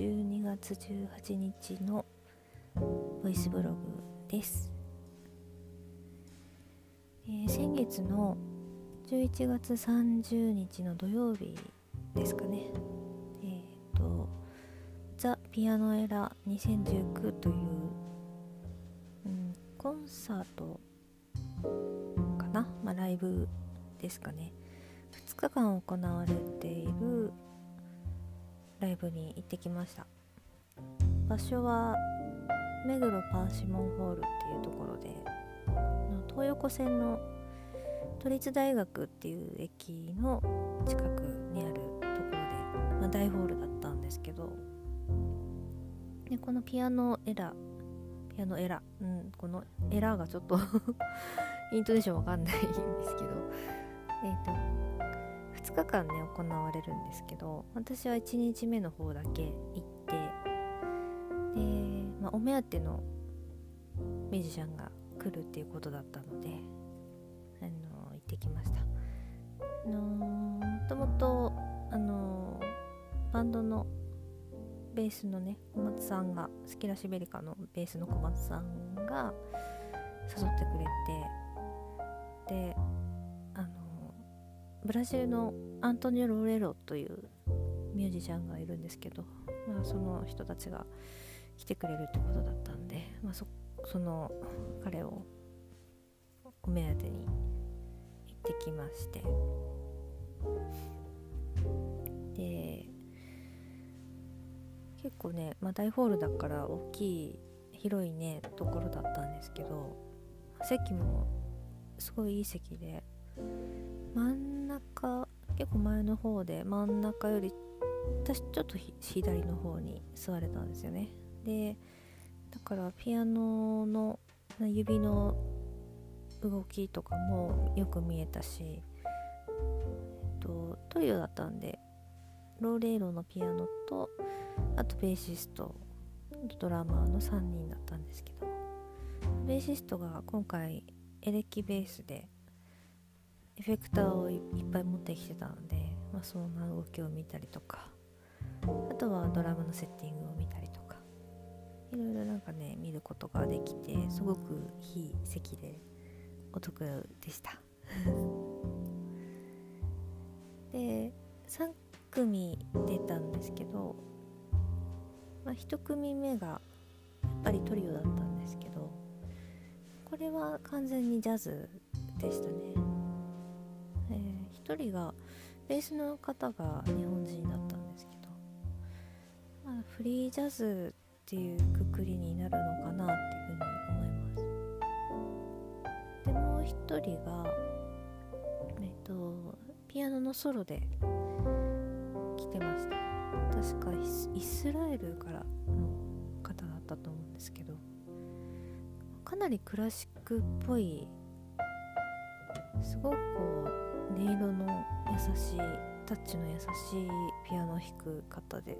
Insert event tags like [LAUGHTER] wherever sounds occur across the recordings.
12月18日のボイスブログです、えー、先月の11月30日の土曜日ですかね。えっ、ー、とザ・ピアノエラ2019という、うん、コンサートかな、まあ、ライブですかね。2日間行われているライブに行ってきました。場所は目黒パーシモンホールっていうところで東横線の都立大学っていう駅の近くにあるところで、まあ、大ホールだったんですけどでこのピアノエラピアノエラうんこのエラーがちょっと [LAUGHS] イントネーションわかんないんですけどえっ、ー、と2日間ね行われるんですけど私は1日目の方だけ行ってで、まあ、お目当てのミュージシャンが来るっていうことだったのであの行ってきました。あのもともとあのバンドのベースのね小松さんがスキラシベリカのベースの小松さんが誘ってくれてでブラジルのアントニオ・ロレロというミュージシャンがいるんですけど、まあ、その人たちが来てくれるってことだったんで、まあそ、その彼をお目当てに行ってきまして。で結構ね、まあ、大ホールだから大きい広いねところだったんですけど席もすごいいい席で真ん中結構前の方で真ん中より私ちょっと左の方に座れたんですよね。でだからピアノの指の動きとかもよく見えたし、えっと、トリオだったんでローレイロのピアノとあとベーシストドラマーの3人だったんですけどベーシストが今回エレキベースでエフェクターをいっぱい持ってきてたので、まあ、そんな動きを見たりとかあとはドラムのセッティングを見たりとかいろいろなんかね見ることができてすごくいい席でお得でした。[LAUGHS] で3組出たんですけど、まあ、1組目がやっぱりトリオだったんですけどこれは完全にジャズでしたね。1人がベースの方が日本人だったんですけど、まあ、フリージャズっていうくくりになるのかなっていうふうに思います。でもう1人がえっとピアノのソロで来てました。確かイスラエルからの方だったと思うんですけどかなりクラシックっぽいすごくこう音色の優しいタッチの優しいピアノ弾く方で、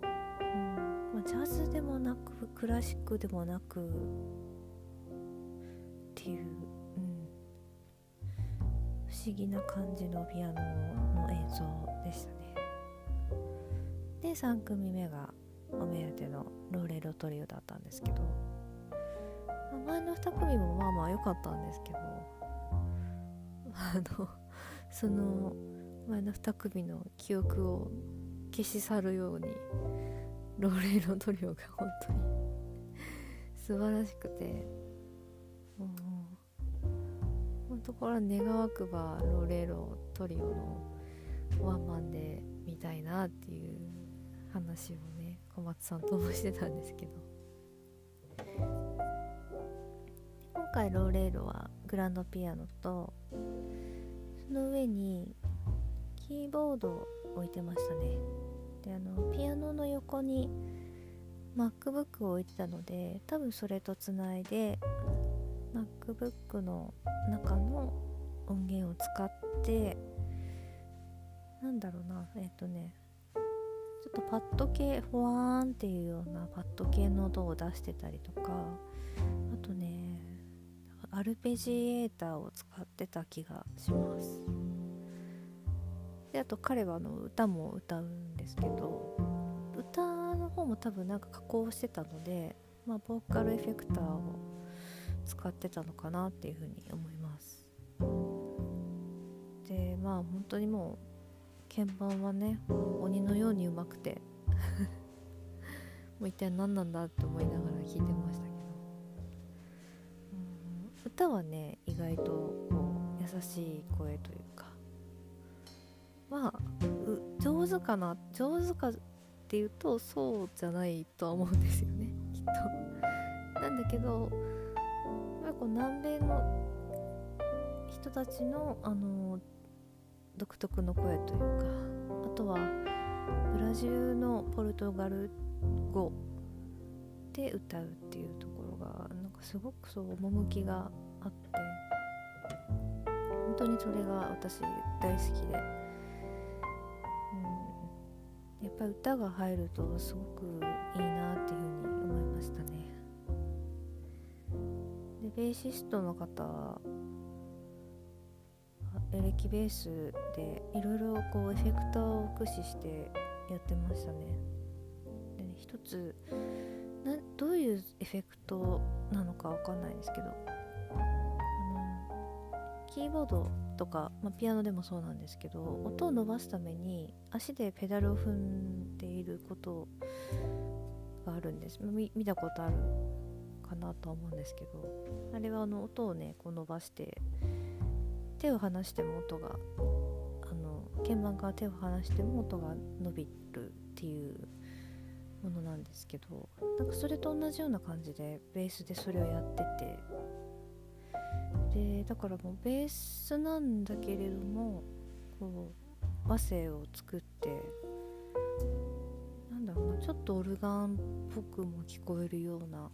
うんまあ、ジャズでもなくクラシックでもなくっていう、うん、不思議な感じのピアノの演奏でしたね。で3組目がお目当てのローレロトリオだったんですけど。前の2組もまあまあ良かったんですけど。あのその前の2組の記憶を消し去るようにローレイロトリオが本当に素晴らしくてもう本当これは願わくばローレイロトリオのワンマンで見たいなっていう話をね小松さんともしてたんですけど。今回ローレイロはグランドピアノとの上にキーボードを置いてましたね。であのピアノの横に MacBook を置いてたので多分それとつないで MacBook の中の音源を使ってなんだろうなえっ、とねちょっとパッド系フォワーンっていうようなパッド系の音を出してたりとかあとねアルペジエーターを使ってた気がします。であと彼はあの歌も歌うんですけど歌の方も多分なんか加工してたので、まあ、ボーカルエフェクターを使ってたのかなっていうふうに思います。でまあ本当にもう鍵盤はね鬼のようにうまくて [LAUGHS] もう一体何なんだって思いながら聴いてましたけど、歌はね意外とこう優しい声というかまあ上手かな上手かっていうとそうじゃないとは思うんですよね [LAUGHS] きっと。なんだけどやっぱ南米の人たちのあの独特の声というかあとはブラジルのポルトガル語で歌うっていうところがなんかすごくそう趣があって。本当にそれが私大好きで。うん。やっぱり歌が入るとすごくいいなっていうふうに思いましたね。でベーシストの方エレキベースでいろいろこうエフェクターを駆使してやってましたね。でね一つなどういうエフェクトなのかわかんないですけど。キーボードとか、まあ、ピアノでもそうなんですけど音を伸ばすために足でペダルを踏んでいることがあるんです。見たことあるかなとは思うんですけどあれはあの音をねこう伸ばして手を離しても音があの鍵盤から手を離しても音が伸びるっていうものなんですけどなんかそれと同じような感じでベースでそれをやっててでだからもうベースなんだけれどもこう和声を作ってなんだろうなちょっとオルガンっぽくも聞こえるような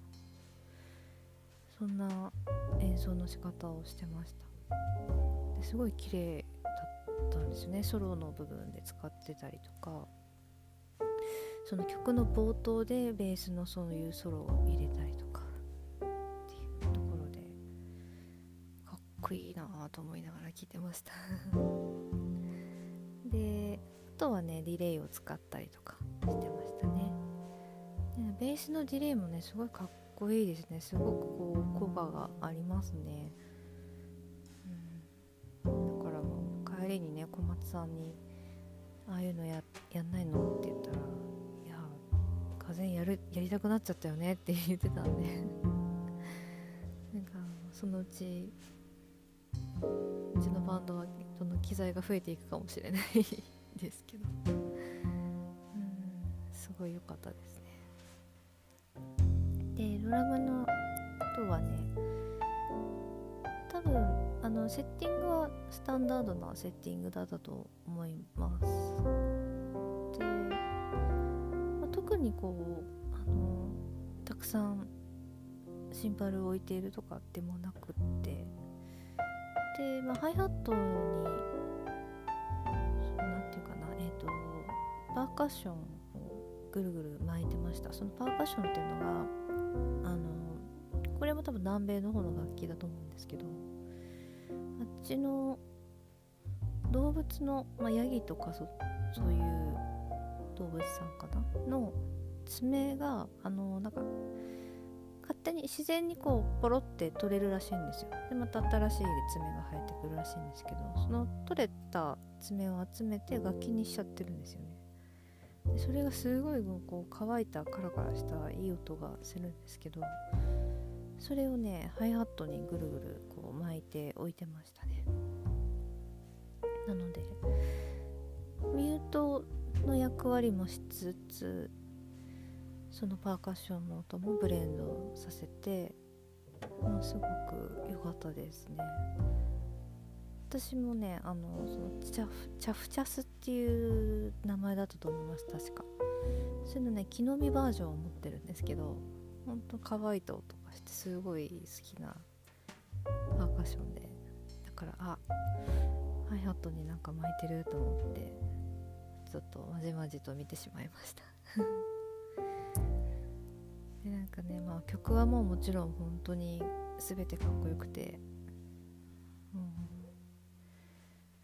そんな演奏の仕方をしてました。ですごい綺麗だったんですね。ソロの部分で使ってたりとか。その曲の冒頭でベースのそういうソロを入れたりとか。こいいなと思いながら聞いてました。[LAUGHS] であとはねディレイを使ったりとかしてましたね。でベースのディレイもねすごいかっこいいですね。すごくこう効果がありますね、うん、だからもう帰りにね小松さんに「ああいうのややんないの?」って言ったら「いや風やるやりたくなっちゃったよね」って言ってたんで。[LAUGHS] なんかそのうちうちのバンドはどんどん機材が増えていくかもしれないですけど。うんすごい良かったですね。でドラムの音はね多分あのセッティングはスタンダードなセッティングだったと思います。で、まあ、特にこうあのたくさんシンバルを置いているとかでもなくってで、まあ、ハイハットに何て言うかなえっ、ー、とパーカッションをぐるぐる巻いてました。そのパーカッションっていうのがあのこれも多分南米の方の楽器だと思うんですけどあっちの動物の、まあ、ヤギとかそそういう動物さんかな？の爪があのなんか手に自然にこうポロって取れるらしいんですよ。でまた新しい爪が生えてくるらしいんですけどその取れた爪を集めて楽器にしちゃってるんですよね。でそれがすごいこう乾いたカラカラしたいい音がするんですけどそれをねハイハットにぐるぐるこう巻いて置いてましたね。なのでミュートの役割もしつつそのパーカッションの音もブレンドさせて、まあ、すごく良かったですね。私もねあのそのチャフチャフチャスっていう名前だったと思います確か。そういうのね木の実バージョンを持ってるんですけどほんと乾いた音がしてすごい好きなパーカッションで。だからあハイハットになんか巻いてると思ってちょっとまじまじと見てしまいました。でなんかねまあ曲はもうもちろん本当に全てかっこよくて、うん、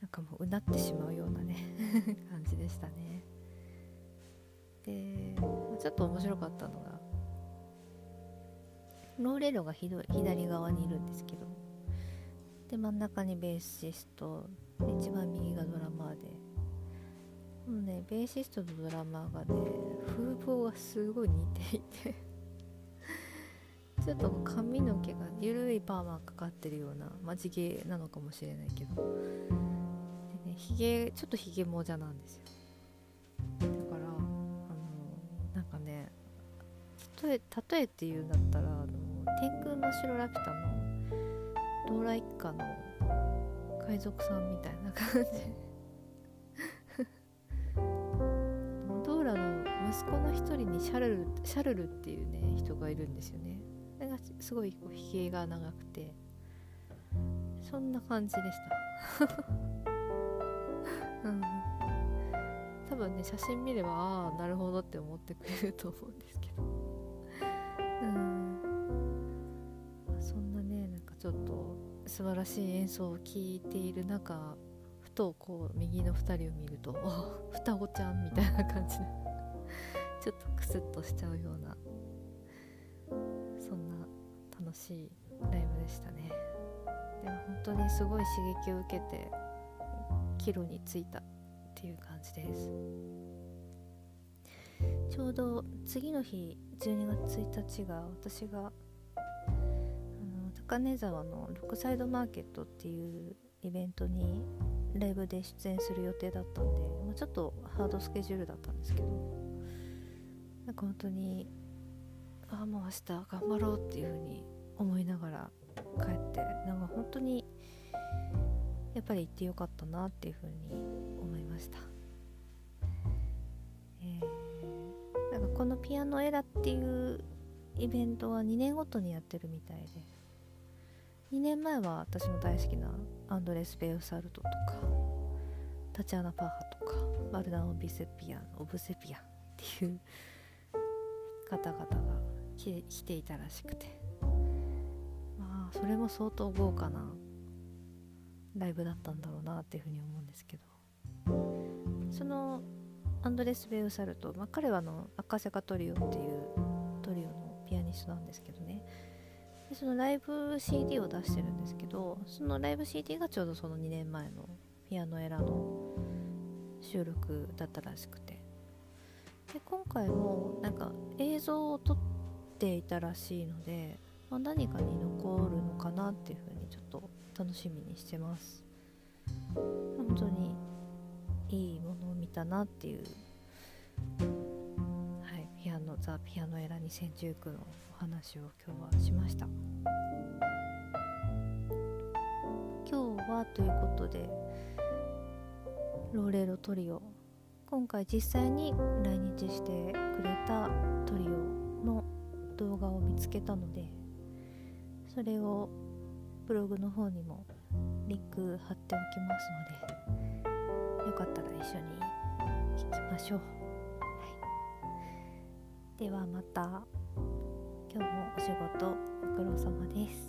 なんかもううなってしまうようなね [LAUGHS] 感じでしたね。でちょっと面白かったのがローレロが左側にいるんですけど。で真ん中にベーシストで一番右がドラマーで。もうねベーシストとドラマーがね風貌がすごい似ていて。ちょっと髪の毛が緩いパーマかかってるようなまあ地毛なのかもしれないけど。でねひげちょっとひげもじゃなんですよ。だからあのなんかね例え例えっていうんだったらあの天空の城ラピュタのドーラ一家の海賊さんみたいな感じ。[LAUGHS] ドーラの息子の一人にシャルルシャルルっていうね人がいるんですよね。それがすごいこうひげが長くて。そんな感じでした。[LAUGHS] うん。多分ね写真見ればああなるほどって思ってくれると思うんですけど。うん。そんなねなんかちょっと素晴らしい演奏を聴いている中ふとこう右の2人を見ると「あ双子ちゃん」みたいな感じでちょっとクスッとしちゃうような楽しいライブでしたね。でも本当にすごい刺激を受けて帰路に着いたっていう感じです。ちょうど次の日12月1日が私があの高根沢のロックサイドマーケットっていうイベントにライブで出演する予定だったんで、まあ、ちょっとハードスケジュールだったんですけどなんか本当にああもう明日頑張ろうっていう風に思いながら帰ってなんか本当にやっぱり行ってよかったなっていう風に思いました、えー、なんかこのピアノエラっていうイベントは2年ごとにやってるみたいで2年前は私の大好きなアンドレス・ベウサルトとかタチアナ・パーハとかバルダン・オビセピアンオブセピアンっていう方々が来ていたらしくて。それも相当豪華なライブだったんだろうなっていうふうに思うんですけど。そのアンドレス・ベウサルト、まあ、彼はあのアカセカトリオっていうトリオのピアニストなんですけどね。でそのライブ CD を出してるんですけどそのライブ CD がちょうどその2年前のピアノエラの収録だったらしくて。で今回もなんか映像を撮っていたらしいので、まあ、何かに残るのかなっていうふうにちょっと楽しみにしてます。本当にいいものを見たなっていうはいピアノザ・ピアノエラ2019のお話を今日はしました。今日はということでローレロトリオ。今回実際に来日してくれたトリオの動画を見つけたのでそれをブログの方にもリンク貼っておきますのでよかったら一緒に聞きましょう、はい、ではまた。今日もお仕事ご苦労様です。